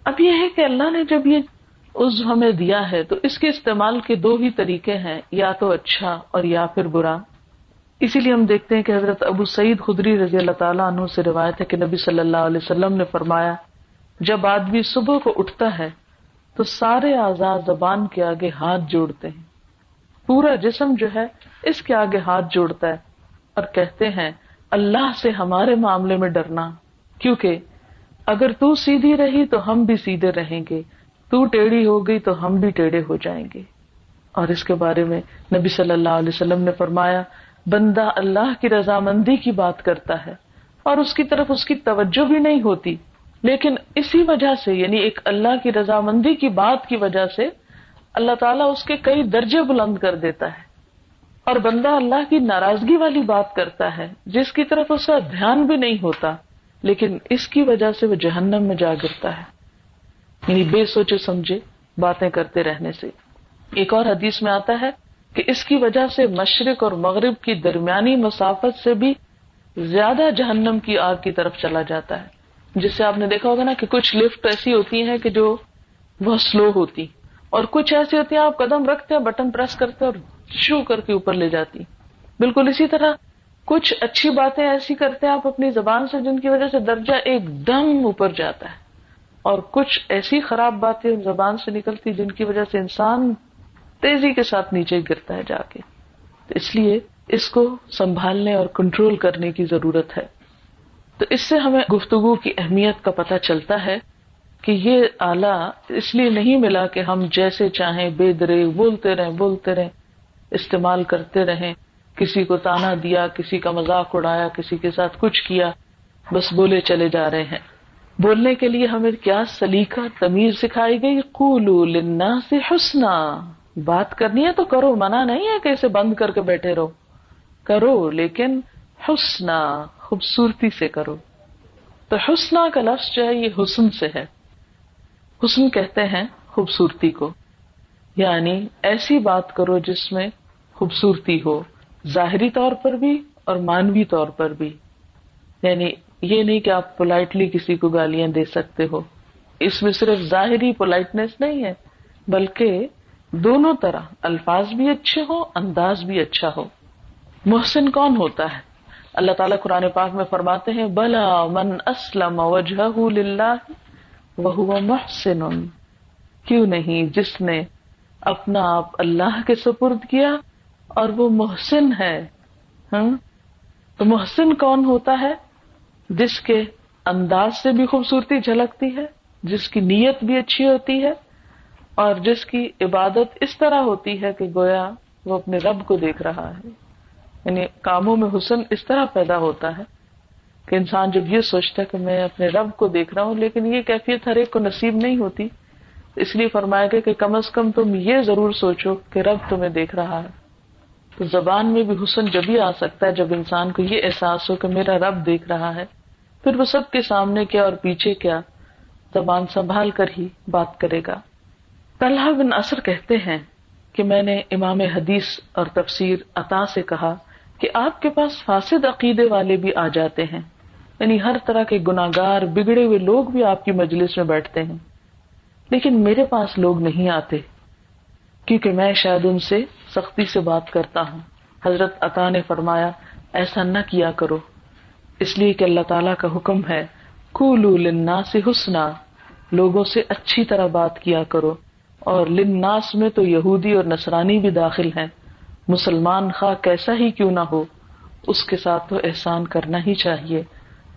[SPEAKER 1] اب یہ ہے کہ اللہ نے جب یہ عز ہمیں دیا ہے، تو اس کے استعمال کے دو ہی طریقے ہیں، یا تو اچھا اور یا پھر برا۔ اسی لیے ہم دیکھتے ہیں کہ حضرت ابو سعید خدری رضی اللہ تعالیٰ عنہ سے روایت ہے کہ نبی صلی اللہ علیہ وسلم نے فرمایا، جب آدمی صبح کو اٹھتا ہے، تو سارے آزاد زبان کے آگے ہاتھ جوڑتے ہیں۔ پورا جسم جو ہے، اس کے آگے ہاتھ جوڑتا ہے اور کہتے ہیں، اللہ سے ہمارے معاملے میں ڈرنا، کیونکہ اگر تو سیدھی رہی تو ہم بھی سیدھے رہیں گے، تو ٹیڑھی ہو گئی تو ہم بھی ٹیڑھے ہو جائیں گے۔ اور اس کے بارے میں نبی صلی اللہ علیہ وسلم نے فرمایا، بندہ اللہ کی رضامندی کی بات کرتا ہے اور اس کی طرف اس کی توجہ بھی نہیں ہوتی، لیکن اسی وجہ سے یعنی ایک اللہ کی رضامندی کی بات کی وجہ سے اللہ تعالیٰ اس کے کئی درجے بلند کر دیتا ہے اور بندہ اللہ کی ناراضگی والی بات کرتا ہے، جس کی طرف اس کا دھیان بھی نہیں ہوتا، لیکن اس کی وجہ سے وہ جہنم میں جا گرتا ہے۔ یعنی بے سوچے سمجھے باتیں کرتے رہنے سے۔ ایک اور حدیث میں آتا ہے کہ اس کی وجہ سے مشرق اور مغرب کی درمیانی مسافت سے بھی زیادہ جہنم کی آگ کی طرف چلا جاتا ہے۔ جس سے آپ نے دیکھا ہوگا نا کہ کچھ لفٹ ایسی ہوتی ہیں کہ جو بہت سلو ہوتی۔ اور کچھ ایسی ہوتی ہیں آپ قدم رکھتے ہیں بٹن پریس کرتے اور شو کر کے اوپر لے جاتی بالکل اسی طرح کچھ اچھی باتیں ایسی کرتے ہیں آپ اپنی زبان سے جن کی وجہ سے درجہ ایک دم اوپر جاتا ہے۔ اور کچھ ایسی خراب باتیں زبان سے نکلتی جن کی وجہ سے انسان تیزی کے ساتھ نیچے گرتا ہے جا کے۔ تو اس لیے اس کو سنبھالنے اور کنٹرول کرنے کی ضرورت ہے۔ تو اس سے ہمیں گفتگو کی اہمیت کا پتہ چلتا ہے۔ کہ یہ آلہ اس لیے نہیں ملا کہ ہم جیسے چاہیں بے درے بولتے رہیں بولتے رہیں، استعمال کرتے رہیں، کسی کو تانا دیا، کسی کا مذاق اڑایا، کسی کے ساتھ کچھ کیا، بس بولے چلے جا رہے ہیں۔ بولنے کے لیے ہمیں کیا سلیقہ تمیز سکھائی گئی؟ قولو لنا سے حسنا۔ بات کرنی ہے تو کرو، منع نہیں ہے کہ اسے بند کر کے بیٹھے رہو۔ کرو، لیکن حسنا، خوبصورتی سے کرو۔ تو حسنا کا لفظ جو ہے، یہ حسن سے ہے۔ حسن کہتے ہیں خوبصورتی کو۔ یعنی ایسی بات کرو جس میں خوبصورتی ہو، ظاہری طور پر بھی اور مانوی طور پر بھی۔ یعنی یہ نہیں کہ آپ پولائٹلی کسی کو گالیاں دے سکتے ہو۔ اس میں صرف ظاہری پولائٹنیس نہیں ہے، بلکہ دونوں طرح الفاظ بھی اچھے ہو انداز بھی اچھا ہو۔ محسن کون ہوتا ہے؟ اللہ تعالیٰ قرآن پاک میں فرماتے ہیں، بلا من اسلم وجہ وہ محسن۔ کیوں نہیں؟ جس نے اپنا آپ اللہ کے سپرد کیا اور وہ محسن ہے۔ ہاں؟ تو محسن کون ہوتا ہے؟ جس کے انداز سے بھی خوبصورتی جھلکتی ہے، جس کی نیت بھی اچھی ہوتی ہے، اور جس کی عبادت اس طرح ہوتی ہے کہ گویا وہ اپنے رب کو دیکھ رہا ہے۔ یعنی کاموں میں حسن اس طرح پیدا ہوتا ہے۔ کہ انسان جب یہ سوچتا ہے کہ میں اپنے رب کو دیکھ رہا ہوں، لیکن یہ کیفیت ہر ایک کو نصیب نہیں ہوتی۔ اس لیے فرمایا گیا کہ کم از کم تم یہ ضرور سوچو کہ رب تمہیں دیکھ رہا ہے۔ تو زبان میں بھی حسن جب بھی آ سکتا ہے، جب انسان کو یہ احساس ہو کہ میرا رب دیکھ رہا ہے، پھر وہ سب کے سامنے کیا اور پیچھے کیا، زبان سنبھال کر ہی بات کرے گا۔ طلحہ بن اثر کہتے ہیں کہ میں نے امام حدیث اور تفسیر عطا سے کہا کہ آپ کے پاس فاسد عقیدے والے بھی آ جاتے ہیں۔ یعنی ہر طرح کے گناگار بگڑے ہوئے لوگ بھی آپ کی مجلس میں بیٹھتے ہیں۔ لیکن میرے پاس لوگ نہیں آتے، کیونکہ میں شاید ان سے سختی سے بات کرتا ہوں۔ حضرت عطا نے فرمایا، ایسا نہ کیا کرو۔ اس لیے کہ اللہ تعالیٰ کا حکم ہے کولو لنا سے حسنا۔ لوگوں سے اچھی طرح بات کیا کرو۔ اور لناس میں تو یہودی اور نصرانی بھی داخل ہیں۔ مسلمان خواہ کیسا ہی کیوں نہ ہو، اس کے ساتھ تو احسان کرنا ہی چاہیے۔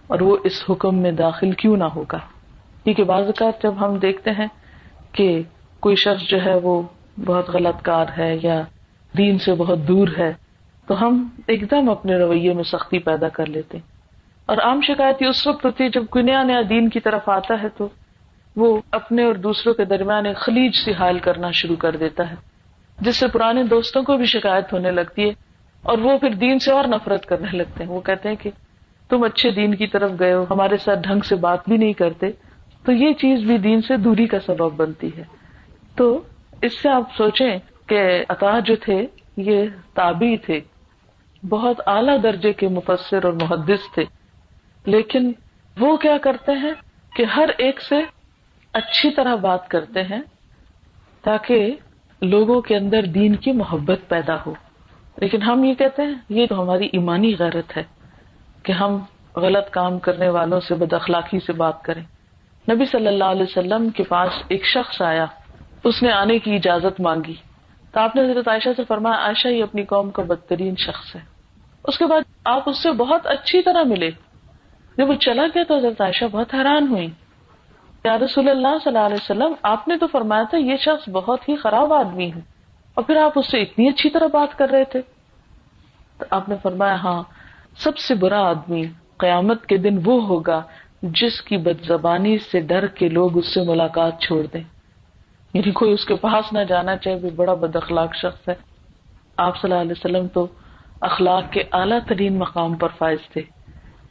[SPEAKER 1] اور وہ اس حکم میں داخل کیوں نہ ہوگا؟ کیونکہ بعض اوقات جب ہم دیکھتے ہیں کہ کوئی شخص جو ہے وہ بہت غلط کار ہے یا دین سے بہت دور ہے، تو ہم ایک دم اپنے رویے میں سختی پیدا کر لیتے ہیں۔ اور عام شکایت یہ اس وقت ہوتی ہے جب کوئی نیا نیا دین کی طرف آتا ہے تو وہ اپنے اور دوسروں کے درمیان ایک خلیج سے حائل کرنا شروع کر دیتا ہے، جس سے پرانے دوستوں کو بھی شکایت ہونے لگتی ہے اور وہ پھر دین سے اور نفرت کرنے لگتے ہیں۔ وہ کہتے ہیں کہ تم اچھے دین کی طرف گئے ہو، ہمارے ساتھ ڈھنگ سے بات بھی نہیں کرتے، تو یہ چیز بھی دین سے دوری کا سبب بنتی ہے۔ تو اس سے آپ سوچیں کہ عطا جو تھے، یہ تابی تھے، بہت اعلی درجے کے مفسر اور محدث تھے۔ لیکن وہ کیا کرتے ہیں کہ ہر ایک سے اچھی طرح بات کرتے ہیں تاکہ لوگوں کے اندر دین کی محبت پیدا ہو۔ لیکن ہم یہ کہتے ہیں، یہ تو ہماری ایمانی غیرت ہے۔ کہ ہم غلط کام کرنے والوں سے بد اخلاقی سے بات کریں۔ نبی صلی اللہ علیہ وسلم کے پاس ایک شخص آیا، اس نے آنے کی اجازت مانگی۔ تو آپ نے حضرت عائشہ سے فرمایا، عائشہ، یہ اپنی قوم کا بدترین شخص ہے۔ اس کے بعد آپ اس سے بہت اچھی طرح ملے۔ جب وہ چلا گیا تو حضرت عائشہ بہت حیران ہوئی یا رسول اللہ صلی اللہ علیہ وسلم، آپ نے تو فرمایا تھا، یہ شخص بہت ہی خراب آدمی ہے۔ اور پھر آپ اس سے اتنی اچھی طرح بات کر رہے تھے۔ تو آپ نے فرمایا ہاں سب سے برا آدمی قیامت کے دن وہ ہوگا جس کی بد زبانی سے ڈر کے لوگ اس سے ملاقات چھوڑ دیں۔ یعنی کوئی اس کے پاس نہ جانا چاہے بھی بڑا بد اخلاق شخص ہے۔ آپ صلی اللہ علیہ وسلم تو اخلاق کے اعلیٰ ترین مقام پر فائز تھے۔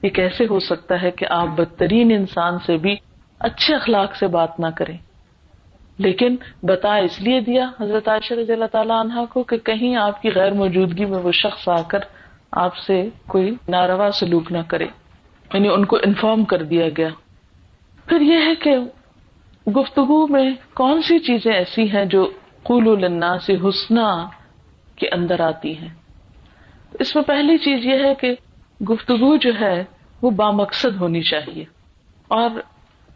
[SPEAKER 1] یہ کیسے ہو سکتا ہے کہ آپ بدترین انسان سے بھی اچھے اخلاق سے بات نہ کریں؟ لیکن بتا اس لیے دیا حضرت عائشہ رضی اللہ تعالیٰ عنہ کو کہ کہیں آپ کی غیر موجودگی میں وہ شخص آ کر آپ سے کوئی ناروا سلوک نہ کرے۔ یعنی ان کو انفارم کر دیا گیا۔ پھر یہ ہے کہ گفتگو میں کون سی چیزیں ایسی ہیں جو قول النا سے حسنا کے اندر آتی ہیں؟ اس میں پہلی چیز یہ ہے کہ گفتگو جو ہے وہ بامقصد ہونی چاہیے۔ اور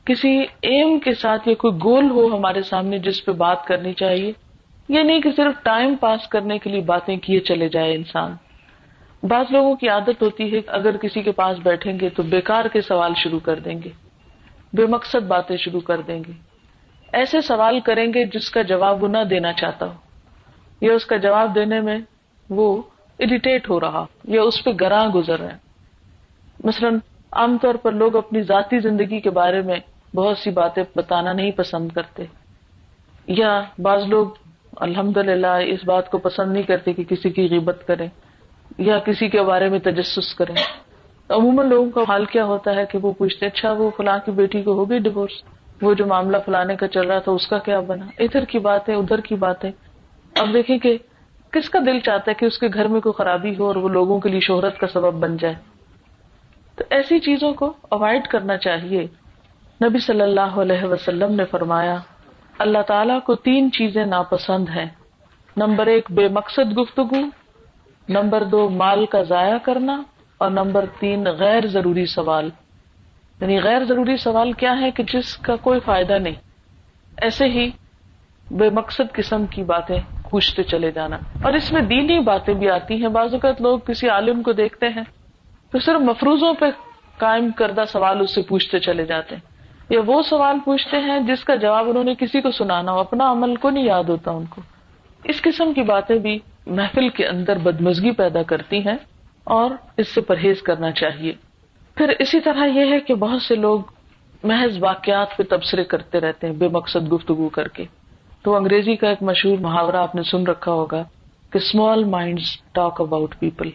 [SPEAKER 1] کسی ایم کے ساتھ یا کوئی گول ہو ہمارے سامنے جس پہ بات کرنی چاہیے، یہ نہیں کہ صرف ٹائم پاس کرنے کے لیے باتیں کیے چلے جائے انسان۔ بعض لوگوں کی عادت ہوتی ہے اگر کسی کے پاس بیٹھیں گے تو بیکار کے سوال شروع کر دیں گے، بے مقصد باتیں شروع کر دیں گے۔ ایسے سوال کریں گے جس کا جواب وہ نہ دینا چاہتا ہو، یا اس کا جواب دینے میں وہ اریٹیٹ ہو رہا یا اس پہ گراں گزر رہے مثلاً عام طور پر لوگ اپنی ذاتی زندگی کے بارے میں بہت سی باتیں بتانا نہیں پسند کرتے۔ یا بعض لوگ الحمد للہ اس بات کو پسند نہیں کرتے کہ کسی کی غیبت کریں۔ یا کسی کے بارے میں تجسس کریں۔ عموماً لوگوں کا حال کیا ہوتا ہے کہ وہ پوچھتے اچھا وہ فلاں کی بیٹی کو ہو گئی ڈیوس وہ جو معاملہ فلانے کا چل رہا تھا، اس کا کیا بنا؟ ادھر کی بات ہے ادھر کی بات ہے اب دیکھیں کہ کس کا دل چاہتا ہے کہ اس کے گھر میں کوئی خرابی ہو اور وہ لوگوں کے لیے شہرت کا سبب بن جائے۔ تو ایسی چیزوں کو اوائڈ کرنا چاہیے۔ نبی صلی اللہ علیہ وسلم نے فرمایا، اللہ تعالیٰ کو تین چیزیں ناپسند ہیں۔ نمبر ایک، بے مقصد گفتگو۔ نمبر دو، مال کا ضائع کرنا اور نمبر تین، غیر ضروری سوال۔ یعنی غیر ضروری سوال کیا ہے کہ جس کا کوئی فائدہ نہیں۔ ایسے ہی بے مقصد قسم کی باتیں پوچھتے چلے جانا۔ اور اس میں دینی باتیں بھی آتی ہیں۔ بعض اوقات لوگ کسی عالم کو دیکھتے ہیں تو صرف مفروضوں پہ قائم کردہ سوال اس سے پوچھتے چلے جاتے ہیں۔ یا وہ سوال پوچھتے ہیں جس کا جواب انہوں نے کسی کو سنانا ہو، اپنا عمل کو نہیں یاد ہوتا ان کو۔ اس قسم کی باتیں بھی محفل کے اندر بدمزگی پیدا کرتی ہیں اور اس سے پرہیز کرنا چاہیے۔ پھر اسی طرح یہ ہے کہ بہت سے لوگ محض واقعات پہ تبصرے کرتے رہتے ہیں، بے مقصد گفتگو کر کے۔ تو انگریزی کا ایک مشہور محاورہ آپ نے سن رکھا ہوگا کہ small mind talk about people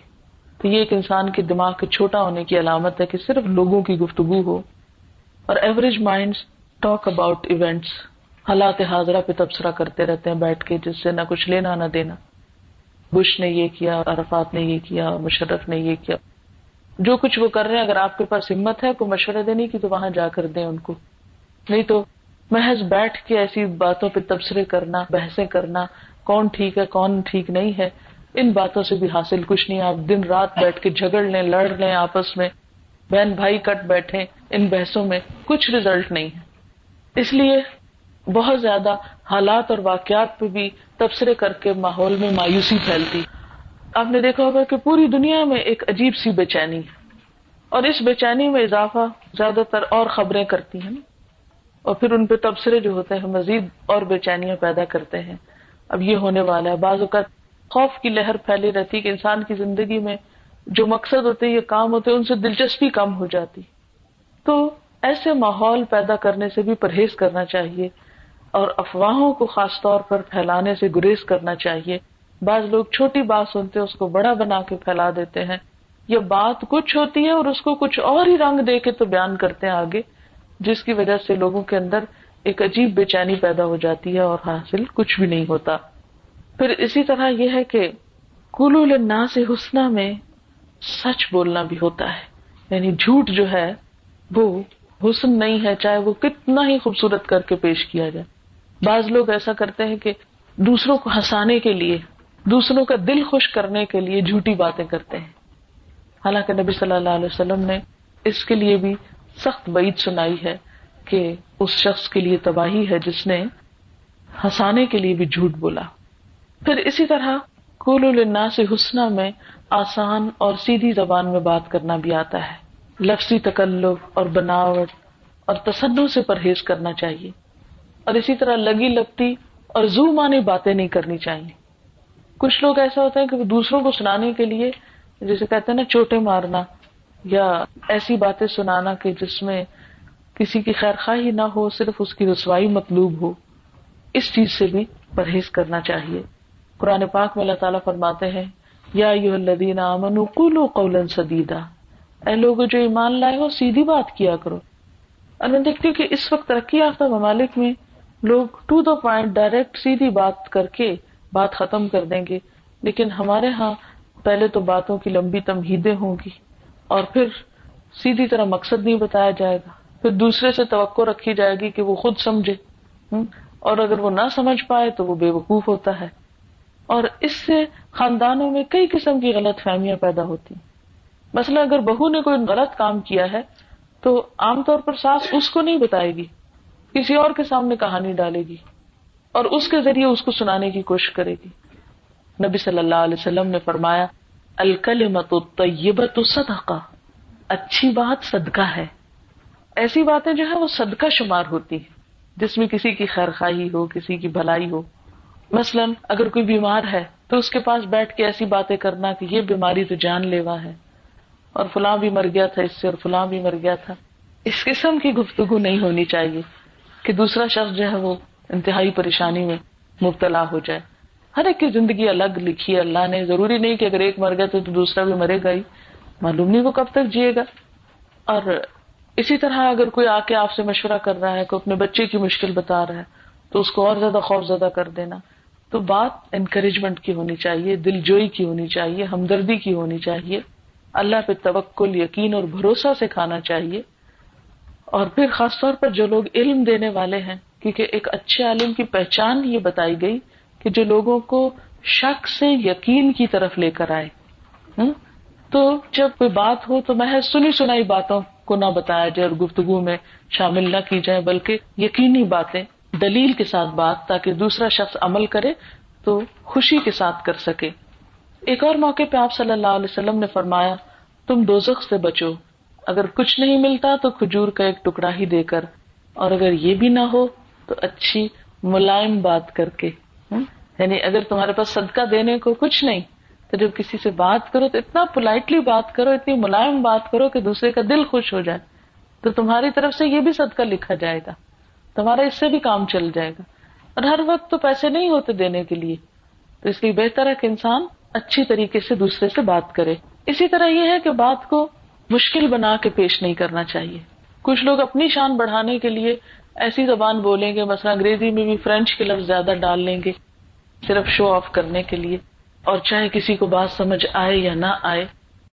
[SPEAKER 1] تو یہ ایک انسان کے دماغ کے چھوٹا ہونے کی علامت ہے کہ صرف لوگوں کی گفتگو ہو اور average mind talk about events حالات حاضرہ پہ تبصرہ کرتے رہتے ہیں بیٹھ کے، جس سے نہ کچھ لینا، نہ دینا۔ بش نے یہ کیا، عرفات نے یہ کیا، مشرف نے یہ کیا۔ جو کچھ وہ کر رہے ہیں، اگر آپ کے پاس ہمت ہے، کوئی مشورہ دینے کی، تو وہاں جا کر دیں ان کو۔ نہیں تو محض بیٹھ کے ایسی باتوں پہ تبصرے کرنا، بحثیں کرنا، کون ٹھیک ہے، کون ٹھیک نہیں ہے، ان باتوں سے بھی حاصل کچھ نہیں۔ آپ دن رات بیٹھ کے جھگڑ لیں، لڑ لیں آپس میں۔ بہن بھائی کٹ بیٹھے ان بحثوں میں کچھ ریزلٹ نہیں ہے۔ اس لیے بہت زیادہ حالات اور واقعات پہ بھی تبصرے کر کے ماحول میں مایوسی پھیلتی۔ آپ نے دیکھا ہوگا کہ پوری دنیا میں ایک عجیب سی بے چینی ہے۔ اور اس بے چینی میں اضافہ زیادہ تر اور خبریں کرتی ہیں۔ اور پھر ان پہ تبصرے جو ہوتے ہیں، مزید اور بے چینیاں پیدا کرتے ہیں۔ اب یہ ہونے والا ہے۔ بعض اوقات خوف کی لہر پھیلی رہتی کہ انسان کی زندگی میں جو مقصد ہوتے یہ کام ہوتے ان سے دلچسپی کم ہو جاتی۔ تو ایسے ماحول پیدا کرنے سے بھی پرہیز کرنا چاہیے۔ اور افواہوں کو خاص طور پر پھیلانے سے گریز کرنا چاہیے۔ بعض لوگ چھوٹی بات سنتے اس کو بڑا بنا کے پھیلا دیتے ہیں۔ یہ بات کچھ ہوتی ہے اور اس کو کچھ اور ہی رنگ دے کے تو بیان کرتے ہیں آگے، جس کی وجہ سے لوگوں کے اندر ایک عجیب بے چینی پیدا ہو جاتی ہے اور حاصل کچھ بھی نہیں ہوتا۔ پھر اسی طرح یہ ہے کہ کلو النا سے حسنا میں سچ بولنا بھی ہوتا ہے۔ یعنی جھوٹ جو ہے، وہ حسن نہیں ہے، چاہے وہ کتنا ہی خوبصورت کر کے پیش کیا جائے۔ بعض لوگ ایسا کرتے ہیں کہ دوسروں کو ہنسانے کے لیے، دوسروں کا دل خوش کرنے کے لیے جھوٹی باتیں کرتے ہیں۔ حالانکہ نبی صلی اللہ علیہ وسلم نے اس کے لیے بھی سخت بعید سنائی ہے کہ اس شخص کے لیے تباہی ہے جس نے ہنسانے کے لیے بھی جھوٹ بولا۔ پھر اسی طرح کول النا سے حسنہ میں آسان اور سیدھی زبان میں بات کرنا بھی آتا ہے۔ لفظی تکلف اور بناوٹ اور تصدوں سے پرہیز کرنا چاہیے۔ اور اسی طرح لگی لگتی اور زو مانی باتیں نہیں کرنی چاہیے۔ کچھ لوگ ایسا ہوتا ہے کہ دوسروں کو سنانے کے لیے جیسے کہتے ہیں نا چوٹے مارنا یا ایسی باتیں سنانا کہ جس میں کسی کی خیر خواہی نہ ہو، صرف اس کی رسوائی مطلوب ہو، اس چیز سے بھی پرہیز کرنا چاہیے۔ قرآن پاک میں اللہ تعالیٰ فرماتے ہیں، یا یو الدین امن قلو قول سدیدہ اے لوگ جو ایمان لائے ہو، سیدھی بات کیا کرو۔ اور میں دیکھتی ہوں کہ اس وقت ترقی یافتہ ممالک میں لوگ ٹو دا پوائنٹ ڈائریکٹ سیدھی بات کر کے بات ختم کر دیں گے۔ لیکن ہمارے ہاں پہلے تو باتوں کی لمبی تمہیدیں ہوں گی اور پھر سیدھی طرح مقصد نہیں بتایا جائے گا۔ پھر دوسرے سے توقع رکھی جائے گی کہ وہ خود سمجھے۔ اور اگر وہ نہ سمجھ پائے تو وہ بے وقوف ہوتا ہے۔ اور اس سے خاندانوں میں کئی قسم کی غلط فہمیاں پیدا ہوتی۔ مثلا اگر بہو نے کوئی غلط کام کیا ہے تو عام طور پر ساس اس کو نہیں بتائے گی۔ کسی اور کے سامنے کہانی ڈالے گی اور اس کے ذریعے اس کو سنانے کی کوشش کرے گی۔ نبی صلی اللہ علیہ وسلم نے فرمایا الکل مت طیبت صدقہ، اچھی بات صدقہ ہے۔ ایسی باتیں جو ہے وہ صدقہ شمار ہوتی ہیں، جس میں کسی کی خیر خواہی ہو، کسی کی بھلائی ہو۔ مثلاً اگر کوئی بیمار ہے تو اس کے پاس بیٹھ کے ایسی باتیں کرنا کہ یہ بیماری تو جان لیوا ہے اور فلاں بھی مر گیا تھا اس سے اور فلاں بھی مر گیا تھا۔ اس قسم کی گفتگو نہیں ہونی چاہیے۔ کہ دوسرا شخص جو ہے وہ انتہائی پریشانی میں مبتلا ہو جائے۔ ہر ایک کی زندگی الگ لکھی ہے۔ اللہ نے، ضروری نہیں کہ اگر ایک مر گیا تو دوسرا بھی مرے گا ہی۔ معلوم نہیں وہ کب تک جیے گا۔ اور اسی طرح اگر کوئی آ کے آپ سے مشورہ کر رہا ہے، کوئی اپنے بچے کی مشکل بتا رہا ہے، تو اس کو اور زیادہ خوف زدہ کر دینا۔ تو بات انکریجمنٹ کی ہونی چاہیے دل جوئی کی ہونی چاہیے، ہمدردی کی ہونی چاہیے۔ اللہ پہ توکل، یقین اور بھروسہ سے کھانا چاہیے۔ اور پھر خاص طور پر جو لوگ علم دینے والے ہیں، کیونکہ ایک اچھے عالم کی پہچان یہ بتائی گئی کہ جو لوگوں کو شک سے یقین کی طرف لے کر آئے۔ تو جب کوئی بات ہو تو محض سنی سنائی باتوں کو نہ بتایا جائے اور گفتگو میں شامل نہ کی جائے، بلکہ یقینی باتیں، دلیل کے ساتھ بات تاکہ دوسرا شخص عمل کرے تو خوشی کے ساتھ کر سکے۔ ایک اور موقع پہ آپ صلی اللہ علیہ وسلم نے فرمایا، تم دوزخ سے بچو۔ اگر کچھ نہیں ملتا تو کھجور کا ایک ٹکڑا ہی دے کر، اور اگر یہ بھی نہ ہو تو اچھی ملائم بات کر کے یعنی اگر تمہارے پاس صدقہ دینے کو کچھ نہیں، تو جب کسی سے بات کرو تو اتنا پولائٹلی بات کرو، اتنی ملائم بات کرو کہ دوسرے کا دل خوش ہو جائے۔ تو تمہاری طرف سے یہ بھی صدقہ لکھا جائے گا۔ تمہارا اس سے بھی کام چل جائے گا۔ اور ہر وقت تو پیسے نہیں ہوتے دینے کے لیے۔ تو اس لیے بہتر ہے کہ انسان اچھی طریقے سے دوسرے سے بات کرے۔ اسی طرح یہ ہے کہ بات کو مشکل بنا کے پیش نہیں کرنا چاہیے۔ کچھ لوگ اپنی شان بڑھانے کے لیے ایسی زبان بولیں گے، مثلا انگریزی میں بھی فرینچ کے لفظ زیادہ ڈال لیں گے، صرف شو آف کرنے کے لیے، اور چاہے کسی کو بات سمجھ آئے یا نہ آئے۔